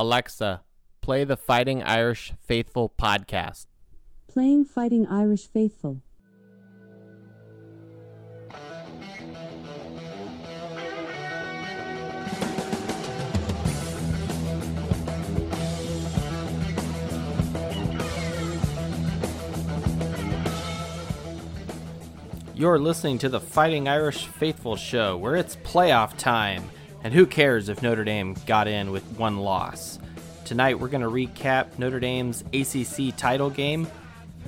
Alexa, play the Fighting Irish Faithful podcast. Playing Fighting Irish Faithful. You're listening to the Fighting Irish Faithful show, where it's playoff time, and who cares if Notre Dame got in with one loss? Tonight, we're going to recap Notre Dame's ACC title game,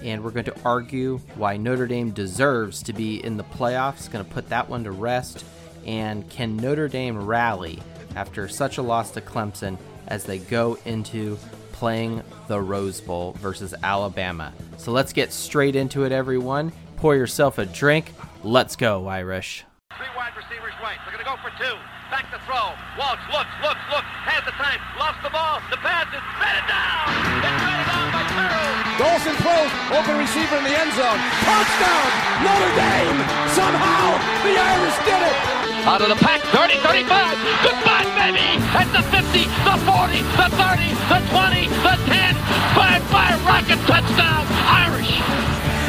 and we're going to argue why Notre Dame deserves to be in the playoffs. Going to put that one to rest. And can Notre Dame rally after such a loss to Clemson as they go into playing the Rose Bowl versus Alabama? So let's get straight into it, everyone. Pour yourself a drink. Let's go, Irish. Three wide receivers right. They're going to go for two. Back to throw. Walsh looks, looks, looks. Has the time. Lost the ball. The pass is batted down. It's batted down by Peru. Dawson throws, open receiver in the end zone. Touchdown, Notre Dame! Somehow, the Irish did it! Out of the pack, 30, 35. Goodbye, baby. At the 50, the 40, the 30, the 20, the 10. Five, five, rocket touchdown, Irish.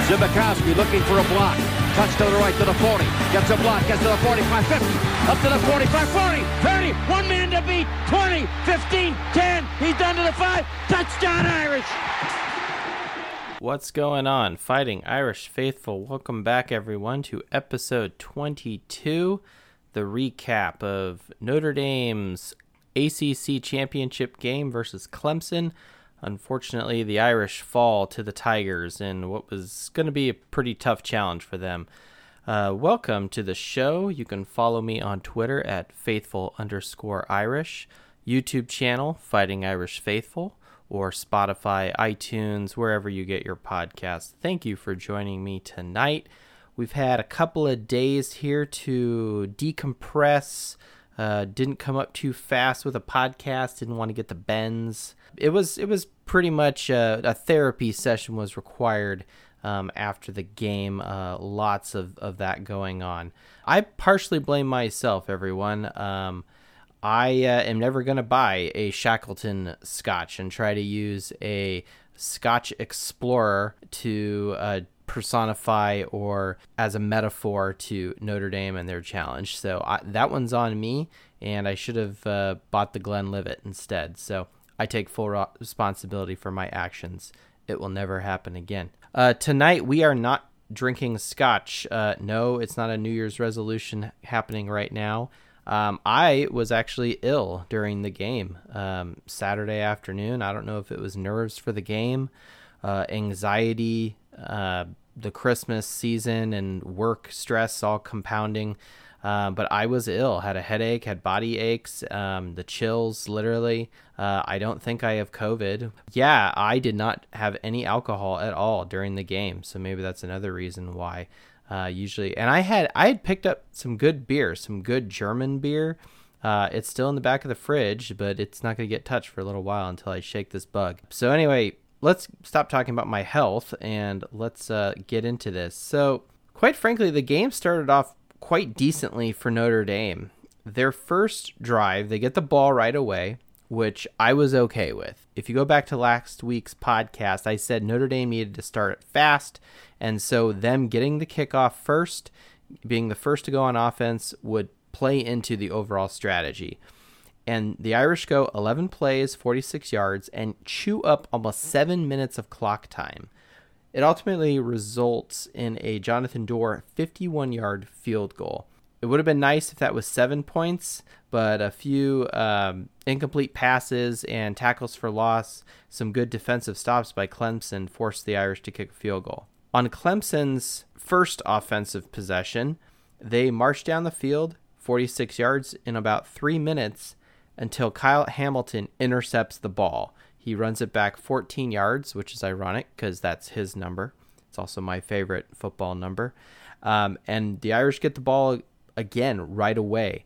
Zbikowski looking for a block. Touch to the right to the 40. Gets a block, gets to the 45, 50. Up to the 45, 40, 30. One man to beat. 20, 15, 10. He's down to the 5. Touchdown, Irish! What's going on, Fighting Irish Faithful? Welcome back, everyone, to episode 22, the recap of Notre Dame's ACC championship game versus Clemson. Unfortunately, the Irish fall to the Tigers in what was going to be a pretty tough challenge for them. Uh, welcome to the show. You can follow me on Twitter at faithful underscore Irish, YouTube channel Fighting Irish Faithful, or Spotify, iTunes, wherever you get your podcast. Thank you for joining me tonight. We've had a couple of days here to decompress. Uh, didn't come up too fast with a podcast. Didn't want to get the bends. It was it was pretty much a, a therapy session was required um, after the game. Uh, lots of, of that going on. I partially blame myself, everyone. Um, I uh, am never going to buy a Shackleton scotch and try to use a Scotch Explorer to uh, personify or as a metaphor to Notre Dame and their challenge. So I, that one's on me, and I should have uh, bought the Glenlivet instead. So I take full responsibility for my actions. It will never happen again. Uh, tonight, we are not drinking scotch. Uh, no, it's not a New Year's resolution happening right now. Um, I was actually ill during the game um, Saturday afternoon. I don't know if it was nerves for the game, uh, anxiety, uh, the Christmas season, and work stress all compounding. Uh, but I was ill, had a headache, had body aches, um, the chills, literally. Uh, I don't think I have COVID. Yeah, I did not have any alcohol at all during the game, so maybe that's another reason why. Uh, usually, and I had I had picked up some good beer, some good German beer. Uh, it's still in the back of the fridge, but it's not going to get touched for a little while until I shake this bug. So anyway, let's stop talking about my health and let's uh, get into this. So, quite frankly, the game started off quite decently for Notre Dame. Their first drive, they get the ball right away, which I was okay with. If you go back to last week's podcast, I said Notre Dame needed to start it fast, and so them getting the kickoff first, being the first to go on offense, would play into the overall strategy. And the Irish go 11 plays, 46 yards, and chew up almost seven minutes of clock time. It ultimately results in a Jonathan Doerer 51 yard field goal. It would have been nice if that was seven points, but a few um, incomplete passes and tackles for loss, some good defensive stops by Clemson forced the Irish to kick a field goal. On Clemson's first offensive possession, they marched down the field 46 yards in about three minutes until Kyle Hamilton intercepts the ball. He runs it back 14 yards, which is ironic because that's his number. It's also my favorite football number. Um, and the Irish get the ball again right away.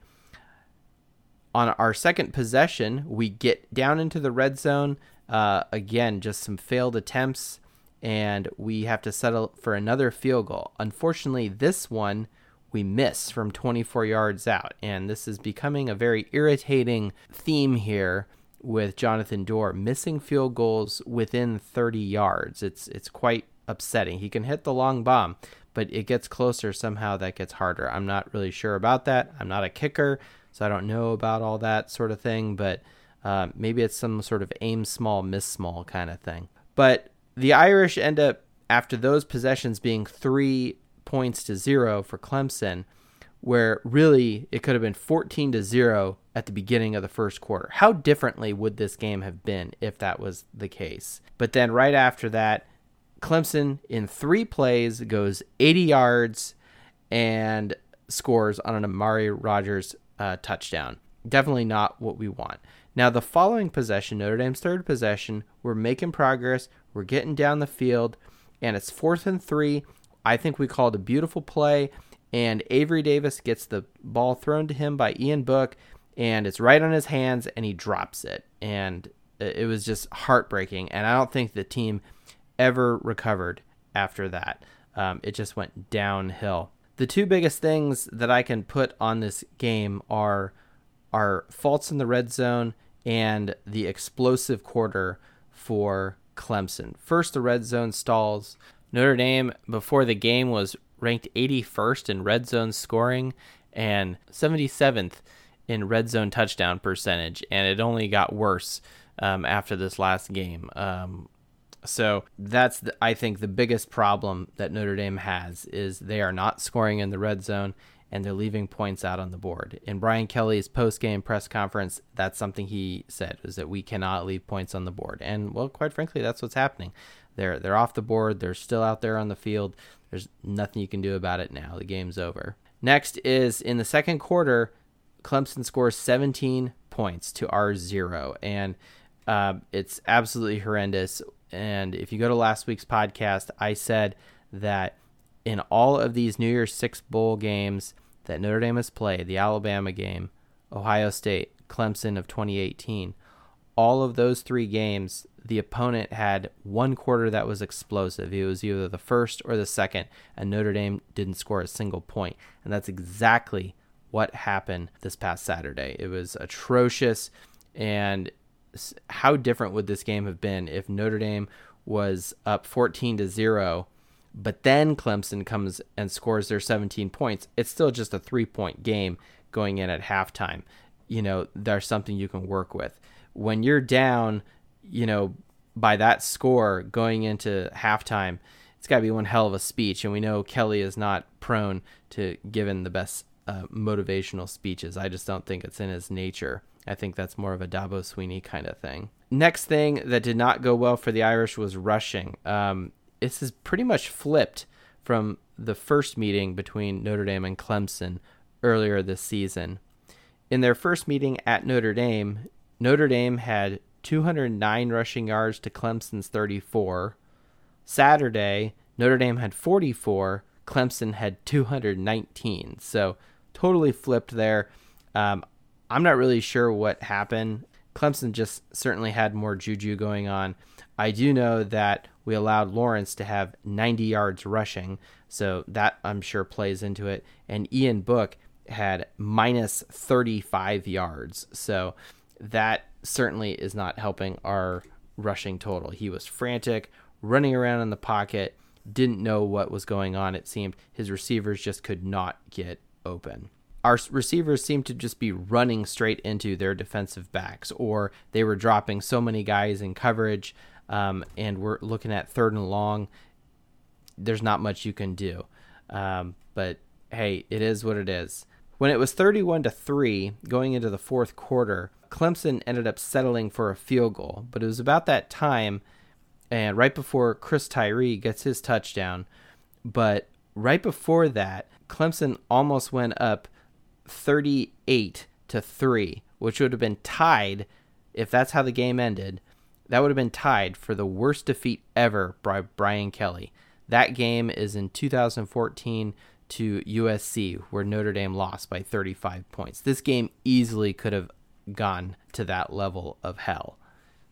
On our second possession, we get down into the red zone. Uh, again, just some failed attempts, and we have to settle for another field goal. Unfortunately, this one we miss from 24 yards out, and this is becoming a very irritating theme here with Jonathan Doerer missing field goals within 30 yards. It's it's quite upsetting. He can hit the long bomb, but it gets closer somehow that gets harder. I'm not really sure about that. I'm not a kicker, so I don't know about all that sort of thing, but uh, maybe it's some sort of aim small, miss small kind of thing. But the Irish end up, after those possessions being three points to zero for Clemson, where really it could have been 14 to 0 at the beginning of the first quarter. How differently would this game have been if that was the case? But then right after that, Clemson in three plays goes 80 yards and scores on an Amari Rodgers uh, touchdown. Definitely not what we want. Now, the following possession, Notre Dame's third possession, we're making progress. We're getting down the field, and it's fourth and three. I think we called a beautiful play, and Avery Davis gets the ball thrown to him by Ian Book, and it's right on his hands, and he drops it. And it was just heartbreaking. And I don't think the team ever recovered after that. Um, it just went downhill. The two biggest things that I can put on this game are are faults in the red zone and the explosive quarter for Clemson. First, the red zone stalls. Notre Dame before the game was ranked 81st in red zone scoring and 77th in red zone touchdown percentage, and it only got worse um, after this last game. Um, so that's the, I think the biggest problem that Notre Dame has is they are not scoring in the red zone and they're leaving points out on the board. In Brian Kelly's post-game press conference, that's something he said is that we cannot leave points on the board. And well, quite frankly, that's what's happening. They're they're off the board. They're still out there on the field. There's nothing you can do about it now. The game's over. Next is in the second quarter, Clemson scores 17 points to our zero, and uh, it's absolutely horrendous. And if you go to last week's podcast, I said that in all of these New Year's Six bowl games that Notre Dame has played, the Alabama game, Ohio State, Clemson of 2018, all of those three games, the opponent had one quarter that was explosive. It was either the first or the second, and Notre Dame didn't score a single point. And that's exactly what happened this past Saturday. It was atrocious. And how different would this game have been if Notre Dame was up 14 to 0 but then Clemson comes and scores their 17 points. It's still just a 3-point game going in at halftime. You know, there's something you can work with. When you're down, you know, by that score going into halftime, it's got to be one hell of a speech and we know Kelly is not prone to giving the best uh, motivational speeches. I just don't think it's in his nature. I think that's more of a Dabo Swinney kind of thing. Next thing that did not go well for the Irish was rushing. Um, this is pretty much flipped from the first meeting between Notre Dame and Clemson earlier this season. In their first meeting at Notre Dame, Notre Dame had 209 rushing yards to Clemson's 34. Saturday, Notre Dame had 44, Clemson had 219. So totally flipped there. Um, I'm not really sure what happened. Clemson just certainly had more juju going on. I do know that we allowed Lawrence to have 90 yards rushing, so that I'm sure plays into it. And Ian Book had minus 35 yards, so that certainly is not helping our rushing total. He was frantic, running around in the pocket, didn't know what was going on, it seemed. His receivers just could not get open our receivers seemed to just be running straight into their defensive backs, or they were dropping so many guys in coverage, um, and we're looking at third and long. There's not much you can do, um, but hey, it is what it is. When it was 31 to three going into the fourth quarter, Clemson ended up settling for a field goal, but it was about that time, and right before Chris Tyree gets his touchdown, but right before that, Clemson almost went up 38 to 3, which would have been tied if that's how the game ended. That would have been tied for the worst defeat ever by Brian Kelly. That game is in 2014 to USC, where Notre Dame lost by 35 points. This game easily could have gone to that level of hell.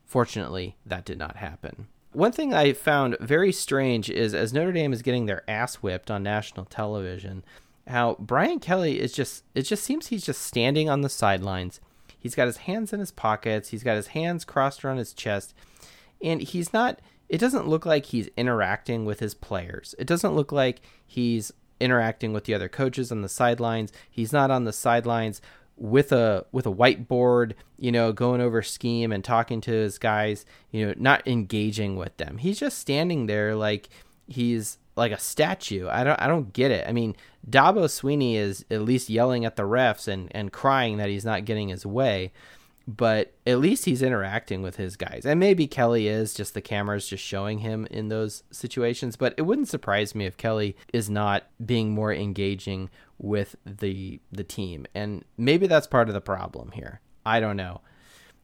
Fortunately, that did not happen. One thing I found very strange is as Notre Dame is getting their ass whipped on national television, how Brian Kelly is just it just seems he's just standing on the sidelines. He's got his hands in his pockets, he's got his hands crossed around his chest, and he's not it doesn't look like he's interacting with his players. It doesn't look like he's interacting with the other coaches on the sidelines. He's not on the sidelines with a with a whiteboard, you know, going over scheme and talking to his guys, you know, not engaging with them. He's just standing there like he's like a statue. I don't I don't get it. I mean, Dabo Swinney is at least yelling at the refs and and crying that he's not getting his way, but at least he's interacting with his guys. And maybe Kelly is just the cameras just showing him in those situations, but it wouldn't surprise me if Kelly is not being more engaging with the the team. And maybe that's part of the problem here. I don't know.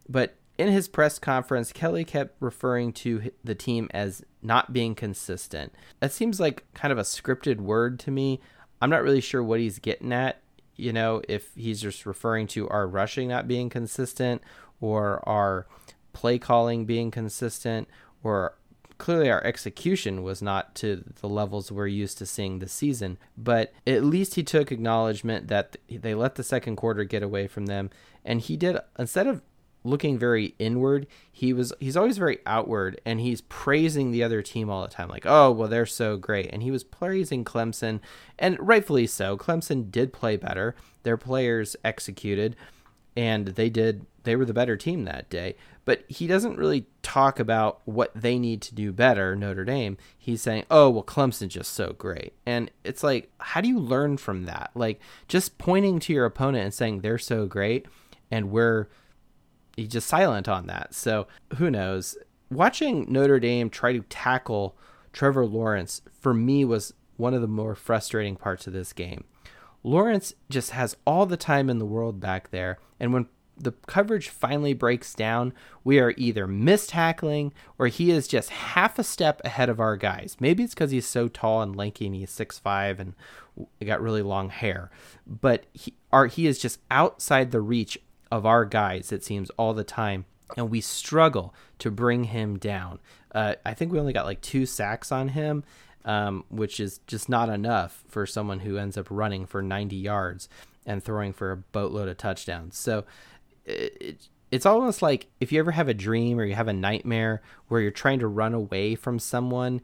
But in his press conference, Kelly kept referring to the team as not being consistent. That seems like kind of a scripted word to me. I'm not really sure what he's getting at, you know, if he's just referring to our rushing not being consistent or our play calling being consistent or clearly our execution was not to the levels we're used to seeing this season, but at least he took acknowledgement that they let the second quarter get away from them. And he did, instead of looking very inward, he was, he's always very outward and he's praising the other team all the time. Like, oh, well, they're so great. And he was praising Clemson, and rightfully so. Clemson did play better, their players executed and they did they were the better team that day but he doesn't really talk about what they need to do better notre dame he's saying oh well clemson's just so great and it's like how do you learn from that like just pointing to your opponent and saying they're so great and we're he's just silent on that so who knows watching notre dame try to tackle trevor lawrence for me was one of the more frustrating parts of this game Lawrence just has all the time in the world back there. And when the coverage finally breaks down, we are either missed tackling or he is just half a step ahead of our guys. Maybe it's because he's so tall and lanky and he's 6'5 and got really long hair. But he, our, he is just outside the reach of our guys, it seems, all the time. And we struggle to bring him down. Uh, I think we only got like two sacks on him um, which is just not enough for someone who ends up running for 90 yards and throwing for a boatload of touchdowns. So it, it's almost like if you ever have a dream or you have a nightmare where you're trying to run away from someone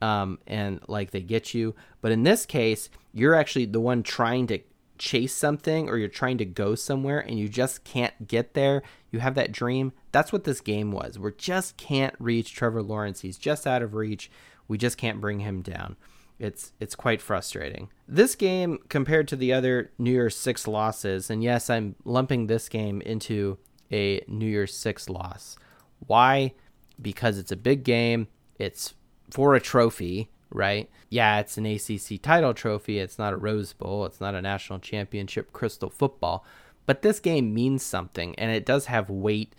um, and like they get you. But in this case, you're actually the one trying to chase something or you're trying to go somewhere and you just can't get there. You have that dream. That's what this game was. We just can't reach Trevor Lawrence. He's just out of reach. We just can't bring him down. It's it's quite frustrating. This game compared to the other New Year's 6 losses, and yes, I'm lumping this game into a New Year's 6 loss. Why? Because it's a big game. It's for a trophy, right? Yeah, it's an ACC title trophy. It's not a Rose Bowl. It's not a national championship crystal football. But this game means something and it does have weight.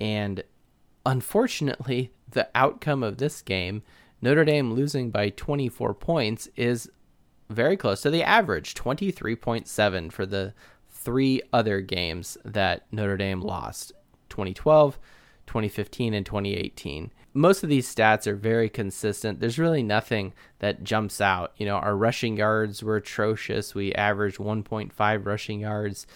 And unfortunately, the outcome of this game Notre Dame losing by 24 points is very close to the average 23.7 for the three other games that Notre Dame lost 2012, 2015, and 2018. Most of these stats are very consistent. There's really nothing that jumps out. You know, our rushing yards were atrocious. We averaged 1.5 rushing yards.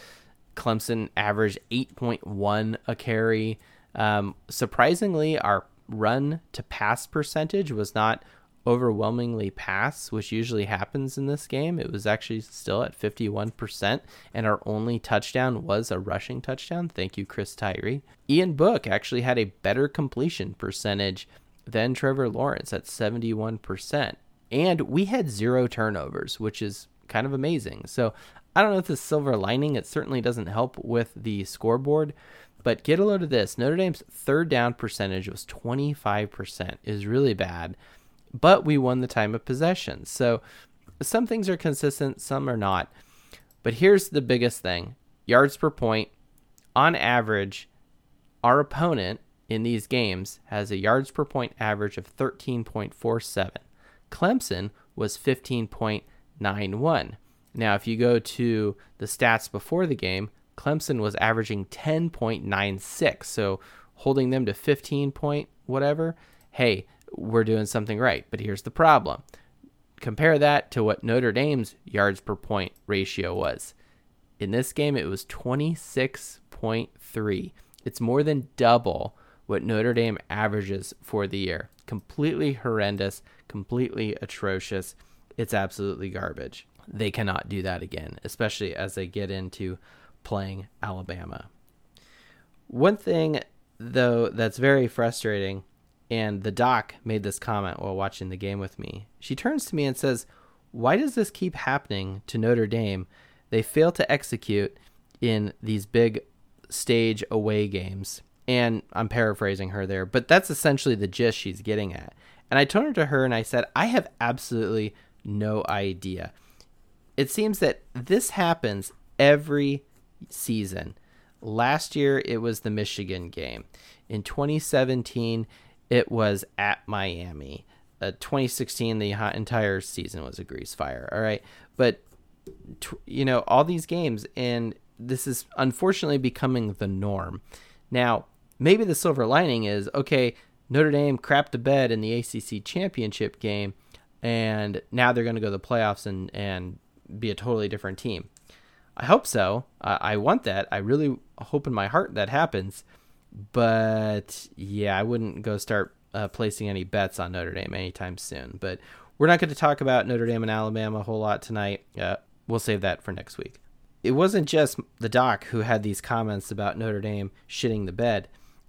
Clemson averaged 8.1 a carry. Um, surprisingly, our run to pass percentage was not overwhelmingly pass, which usually happens in this game. It was actually still at 51%, and our only touchdown was a rushing touchdown. Thank you, Chris Tyree. Ian Book actually had a better completion percentage than Trevor Lawrence at 71%. And we had zero turnovers, which is kind of amazing. So I don't know if this silver lining, it certainly doesn't help with the scoreboard, but get a load of this. Notre Dame's third down percentage was 25%. is really bad. But we won the time of possession. So some things are consistent, some are not. But here's the biggest thing. Yards per point. On average, our opponent in these games has a yards per point average of 13.47. Clemson was 15.91. Now, if you go to the stats before the game, Clemson was averaging 10.96. So holding them to 15 point whatever, hey, we're doing something right. But here's the problem compare that to what Notre Dame's yards per point ratio was. In this game, it was 26.3. It's more than double what Notre Dame averages for the year. Completely horrendous, completely atrocious. It's absolutely garbage. They cannot do that again, especially as they get into playing Alabama. One thing, though, that's very frustrating, and the doc made this comment while watching the game with me. She turns to me and says, Why does this keep happening to Notre Dame? They fail to execute in these big stage away games. And I'm paraphrasing her there, but that's essentially the gist she's getting at. And I turned to her and I said, I have absolutely no idea. It seems that this happens every season. Last year, it was the Michigan game. In 2017, it was at Miami. Uh, 2016, the entire season was a grease fire. All right. But, you know, all these games, and this is unfortunately becoming the norm. Now, maybe the silver lining is okay, Notre Dame crapped the bed in the ACC championship game, and now they're going to go to the playoffs and, and be a totally different team. I hope so. I want that. I really hope in my heart that happens. But yeah, I wouldn't go start uh, placing any bets on Notre Dame anytime soon. But we're not going to talk about Notre Dame and Alabama a whole lot tonight. Uh, we'll save that for next week. It wasn't just the doc who had these comments about Notre Dame shitting the bed.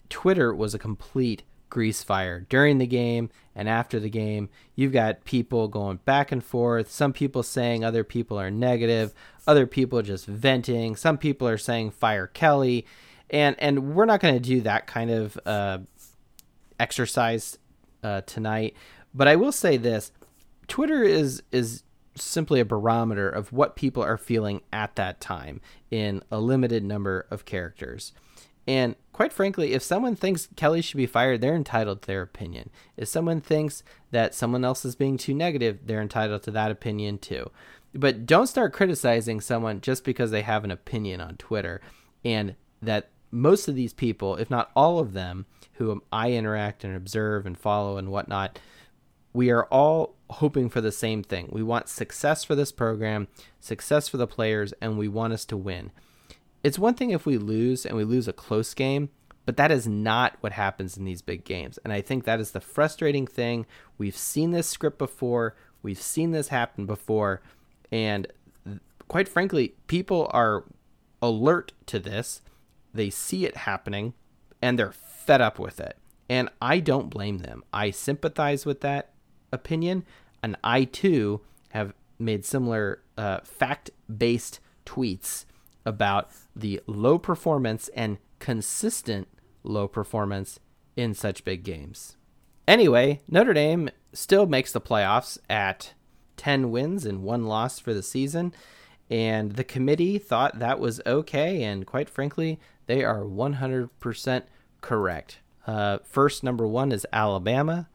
Twitter was a complete grease fire during the game and after the game. You've got people going back and forth. Some people saying other people are negative, other people just venting. Some people are saying fire Kelly, and and we're not going to do that kind of uh, exercise uh, tonight. But I will say this: Twitter is is simply a barometer of what people are feeling at that time in a limited number of characters. And quite frankly, if someone thinks Kelly should be fired, they're entitled to their opinion. If someone thinks that someone else is being too negative, they're entitled to that opinion too. But don't start criticizing someone just because they have an opinion on Twitter. And that most of these people, if not all of them, who I interact and observe and follow and whatnot, we are all hoping for the same thing. We want success for this program, success for the players, and we want us to win. It's one thing if we lose and we lose a close game, but that is not what happens in these big games. And I think that is the frustrating thing. We've seen this script before, we've seen this happen before, and quite frankly, people are alert to this. They see it happening and they're fed up with it. And I don't blame them. I sympathize with that opinion. And I too have made similar uh, fact based tweets about the low performance and consistent low performance in such big games. Anyway, Notre Dame still makes the playoffs at 10 wins and one loss for the season, and the committee thought that was okay, and quite frankly, they are 100% correct. Uh, first, number one is Alabama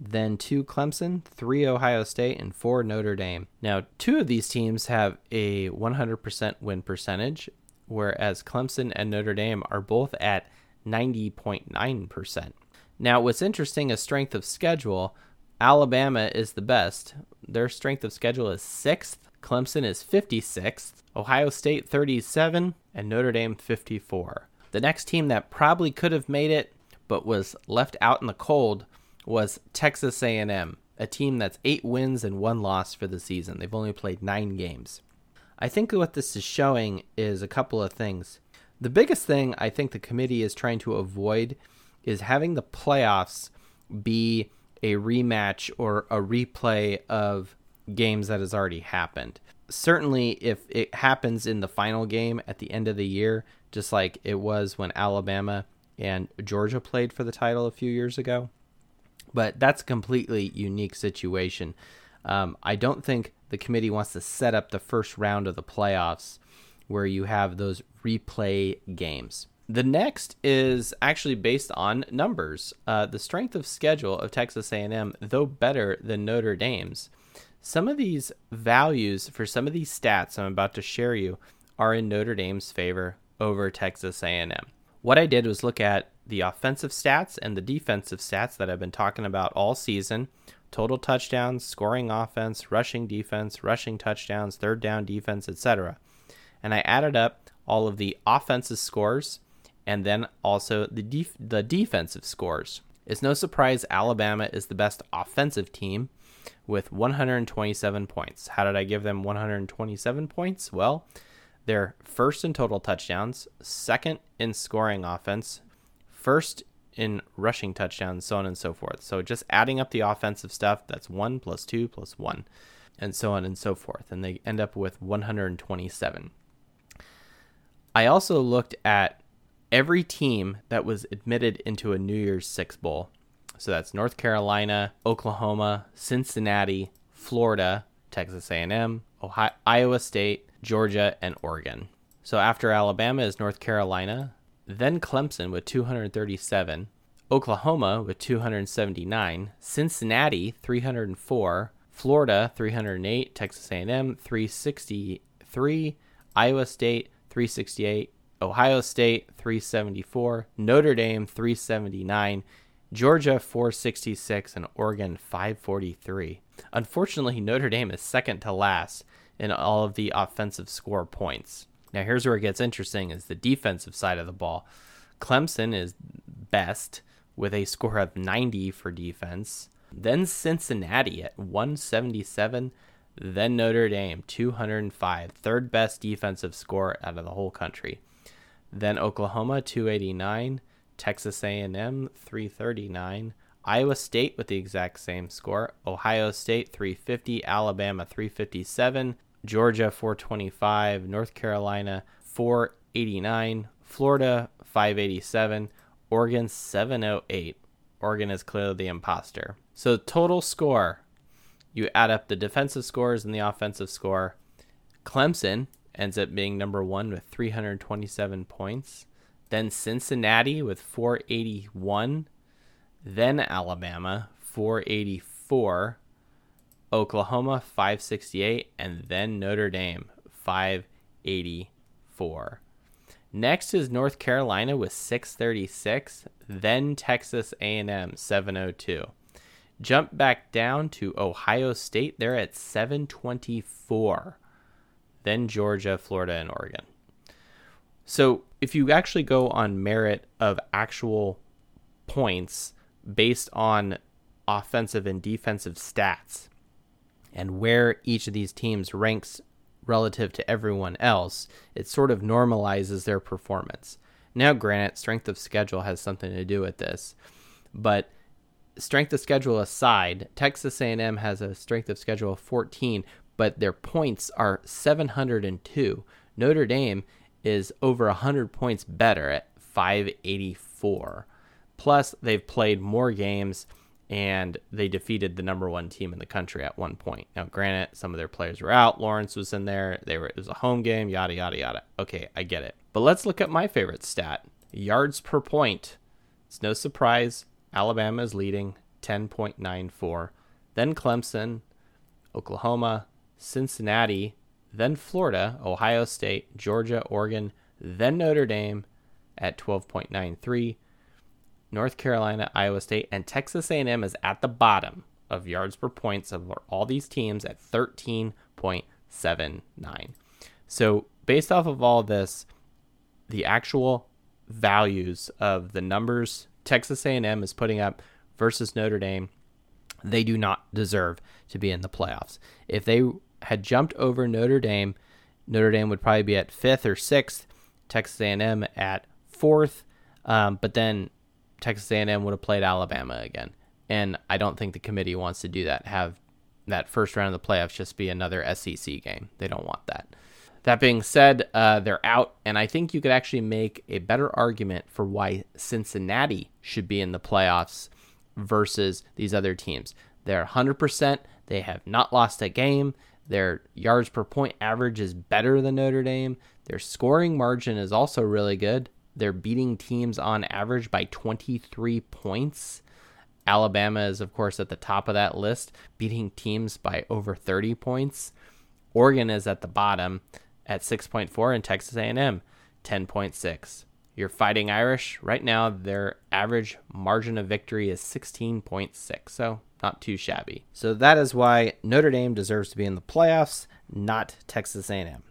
then two Clemson, three Ohio State, and four Notre Dame. Now, two of these teams have a 100% win percentage, whereas Clemson and Notre Dame are both at 90.9%. Now, what's interesting is strength of schedule. Alabama is the best. Their strength of schedule is sixth. Clemson is 56th. Ohio State 37, and Notre Dame 54. The next team that probably could have made it but was left out in the cold was Texas A&M, a team that's 8 wins and 1 loss for the season. They've only played 9 games. I think what this is showing is a couple of things. The biggest thing I think the committee is trying to avoid is having the playoffs be a rematch or a replay of games that has already happened. Certainly, if it happens in the final game at the end of the year, just like it was when Alabama and Georgia played for the title a few years ago, but that's a completely unique situation. Um, I don't think the committee wants to set up the first round of the playoffs where you have those replay games. The next is actually based on numbers. Uh, the strength of schedule of Texas A&M, though better than Notre Dame's, some of these values for some of these stats I'm about to share you are in Notre Dame's favor over Texas A&M. What I did was look at the offensive stats and the defensive stats that I've been talking about all season total touchdowns, scoring offense, rushing defense, rushing touchdowns, third down defense, etc. And I added up all of the offensive scores and then also the def- the defensive scores. It's no surprise Alabama is the best offensive team with 127 points. How did I give them 127 points? Well, they're first in total touchdowns, second in scoring offense, first in rushing touchdowns, so on and so forth. So just adding up the offensive stuff, that's 1 plus 2 plus 1, and so on and so forth. And they end up with 127. I also looked at every team that was admitted into a New Year's Six Bowl. So that's North Carolina, Oklahoma, Cincinnati, Florida, Texas A&M, Ohio, Iowa State, Georgia, and Oregon. So after Alabama is North Carolina, then Clemson with 237, Oklahoma with 279, Cincinnati 304, Florida 308, Texas A&M 363, Iowa State 368, Ohio State 374, Notre Dame 379, Georgia 466 and Oregon 543. Unfortunately, Notre Dame is second to last in all of the offensive score points. Now here's where it gets interesting is the defensive side of the ball. Clemson is best with a score of 90 for defense. Then Cincinnati at 177, then Notre Dame 205, third best defensive score out of the whole country. Then Oklahoma 289, Texas A&M 339, Iowa State with the exact same score, Ohio State 350, Alabama 357, Georgia 425, North Carolina 489, Florida 587, Oregon 708. Oregon is clearly the imposter. So total score, you add up the defensive scores and the offensive score. Clemson ends up being number 1 with 327 points. Then Cincinnati with 481, then Alabama 484, Oklahoma 568, and then Notre Dame 584. Next is North Carolina with 636, then Texas A&M 702. Jump back down to Ohio State, they're at 724. Then Georgia, Florida, and Oregon. So, if you actually go on merit of actual points based on offensive and defensive stats, and where each of these teams ranks relative to everyone else, it sort of normalizes their performance. Now, granted, strength of schedule has something to do with this, but strength of schedule aside, Texas A&M has a strength of schedule of 14, but their points are 702. Notre Dame is over 100 points better at 584. Plus, they've played more games and they defeated the number one team in the country at one point. Now, granted, some of their players were out. Lawrence was in there. They were it was a home game. Yada yada yada. Okay, I get it. But let's look at my favorite stat: yards per point. It's no surprise Alabama is leading 10.94. Then Clemson, Oklahoma, Cincinnati, then Florida, Ohio State, Georgia, Oregon, then Notre Dame at 12.93. North Carolina, Iowa State, and Texas A&M is at the bottom of yards per points of all these teams at 13.79. So, based off of all this, the actual values of the numbers Texas A&M is putting up versus Notre Dame, they do not deserve to be in the playoffs. If they had jumped over Notre Dame, Notre Dame would probably be at fifth or sixth. Texas A&M at fourth, um, but then Texas A&M would have played Alabama again, and I don't think the committee wants to do that. Have that first round of the playoffs just be another SEC game. They don't want that. That being said, uh, they're out, and I think you could actually make a better argument for why Cincinnati should be in the playoffs versus these other teams. They're 100%. They have not lost a game. Their yards per point average is better than Notre Dame. Their scoring margin is also really good. They're beating teams on average by 23 points. Alabama is, of course, at the top of that list, beating teams by over 30 points. Oregon is at the bottom at 6.4, and Texas A&M 10.6. Your Fighting Irish right now, their average margin of victory is 16.6. So not too shabby. So that is why Notre Dame deserves to be in the playoffs, not Texas A&M.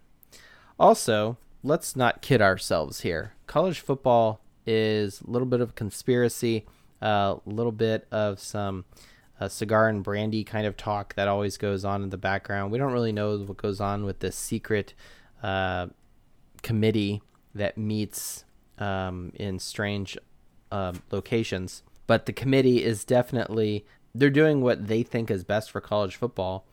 Also, let's not kid ourselves here. College football is a little bit of conspiracy, a uh, little bit of some uh, cigar and brandy kind of talk that always goes on in the background. We don't really know what goes on with this secret uh, committee that meets um, in strange uh, locations. But the committee is definitely they're doing what they think is best for college football,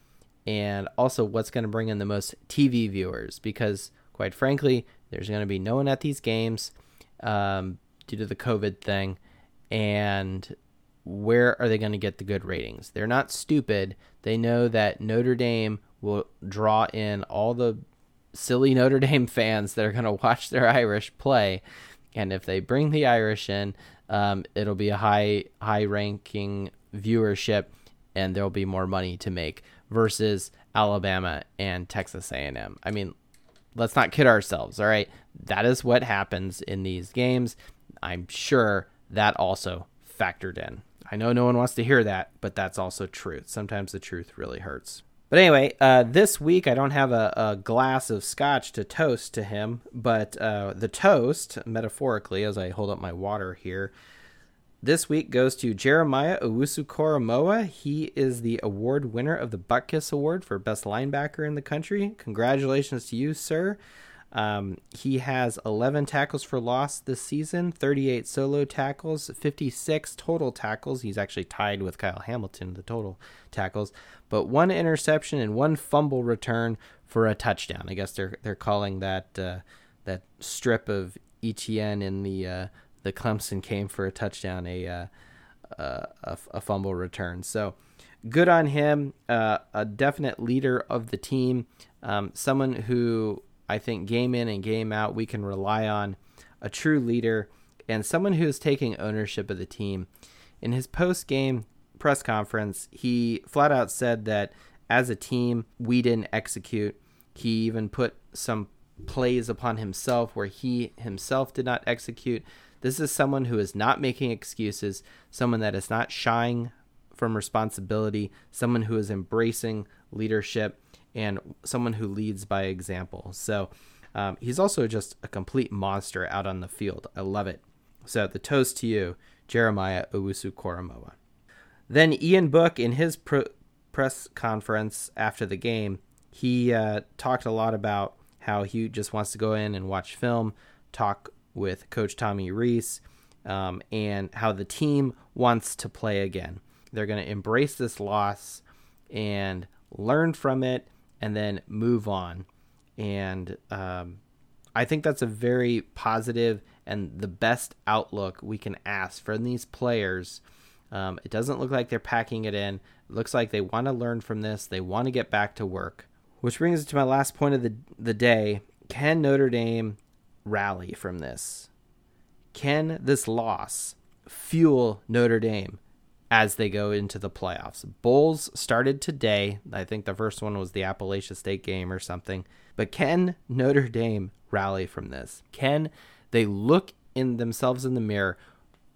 and also what's going to bring in the most TV viewers. Because quite frankly, there's going to be no one at these games um, due to the COVID thing, and where are they going to get the good ratings? They're not stupid. They know that Notre Dame will draw in all the silly Notre Dame fans that are going to watch their Irish play. And if they bring the Irish in, um, it'll be a high high ranking viewership, and there'll be more money to make versus Alabama and Texas A&M. I mean, let's not kid ourselves. All right, that is what happens in these games. I'm sure that also factored in. I know no one wants to hear that, but that's also truth. Sometimes the truth really hurts. But anyway, uh, this week I don't have a, a, glass of scotch to toast to him, but uh, the toast, metaphorically, as I hold up my water here, this week goes to Jeremiah Owusu-Koramoah. He is the award winner of the Butkus Award for Best Linebacker in the country. Congratulations to you, sir. Um, he has 11 tackles for loss this season, 38 solo tackles, 56 total tackles. He's actually tied with Kyle Hamilton the total tackles, but one interception and one fumble return for a touchdown. I guess they're they're calling that uh, that strip of ETN in the uh, the Clemson came for a touchdown, a uh, a, a, fumble return. So good on him. Uh, a definite leader of the team. Um, someone who I think game in and game out we can rely on. A true leader and someone who is taking ownership of the team. In his post game press conference, he flat out said that as a team, we didn't execute. He even put some plays upon himself where he himself did not execute. This is someone who is not making excuses, someone that is not shying from responsibility, someone who is embracing leadership, and someone who leads by example. So um, he's also just a complete monster out on the field. I love it. So the toast to you, Jeremiah Owusu-Koramoah. Then Ian Book, in his press conference after the game, he uh, talked a lot about how he just wants to go in and watch film, talk with Coach Tommy Rees, um, and how the team wants to play again. They're going to embrace this loss and learn from it and then move on. And um, I think that's a very positive and the best outlook we can ask from these players um, it doesn't look like they're packing it in. It looks like they want to learn from this. They want to get back to work. Which brings us to my last point of the, the day. Can Notre Dame rally from this? Can this loss fuel Notre Dame as they go into the playoffs? Bowls started today. I think the first one was the Appalachia State game or something. But can Notre Dame rally from this? Can they look in themselves in the mirror?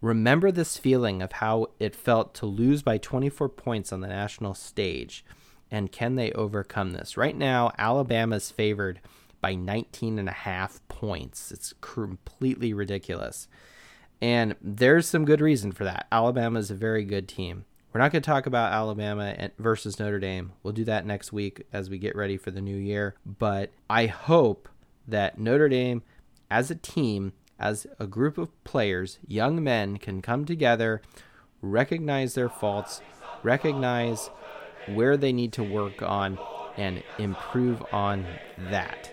Remember this feeling of how it felt to lose by 24 points on the national stage. And can they overcome this? Right now, Alabama's favored by 19 and a half points. It's completely ridiculous. And there's some good reason for that. Alabama is a very good team. We're not going to talk about Alabama versus Notre Dame. We'll do that next week as we get ready for the new year. But I hope that Notre Dame, as a team, as a group of players, young men, can come together, recognize their faults, recognize where they need to work on, and improve on that.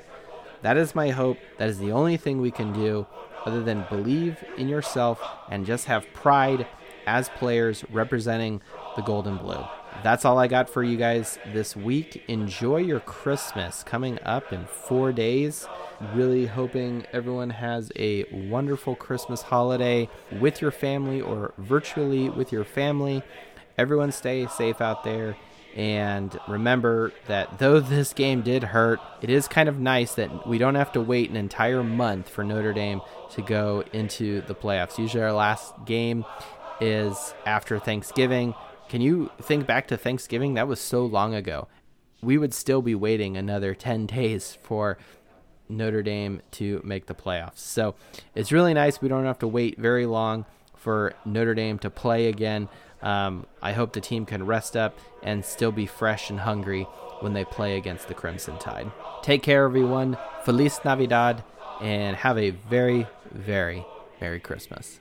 That is my hope. That is the only thing we can do other than believe in yourself and just have pride as players representing the Golden blue that's all I got for you guys this week. Enjoy your Christmas coming up in four days. Really hoping everyone has a wonderful Christmas holiday with your family or virtually with your family. Everyone stay safe out there. And remember that though this game did hurt, it is kind of nice that we don't have to wait an entire month for Notre Dame to go into the playoffs. Usually, our last game is after Thanksgiving. Can you think back to Thanksgiving? That was so long ago. We would still be waiting another 10 days for Notre Dame to make the playoffs. So it's really nice. We don't have to wait very long for Notre Dame to play again. Um, I hope the team can rest up and still be fresh and hungry when they play against the Crimson Tide. Take care, everyone. Feliz Navidad, and have a very, very Merry Christmas.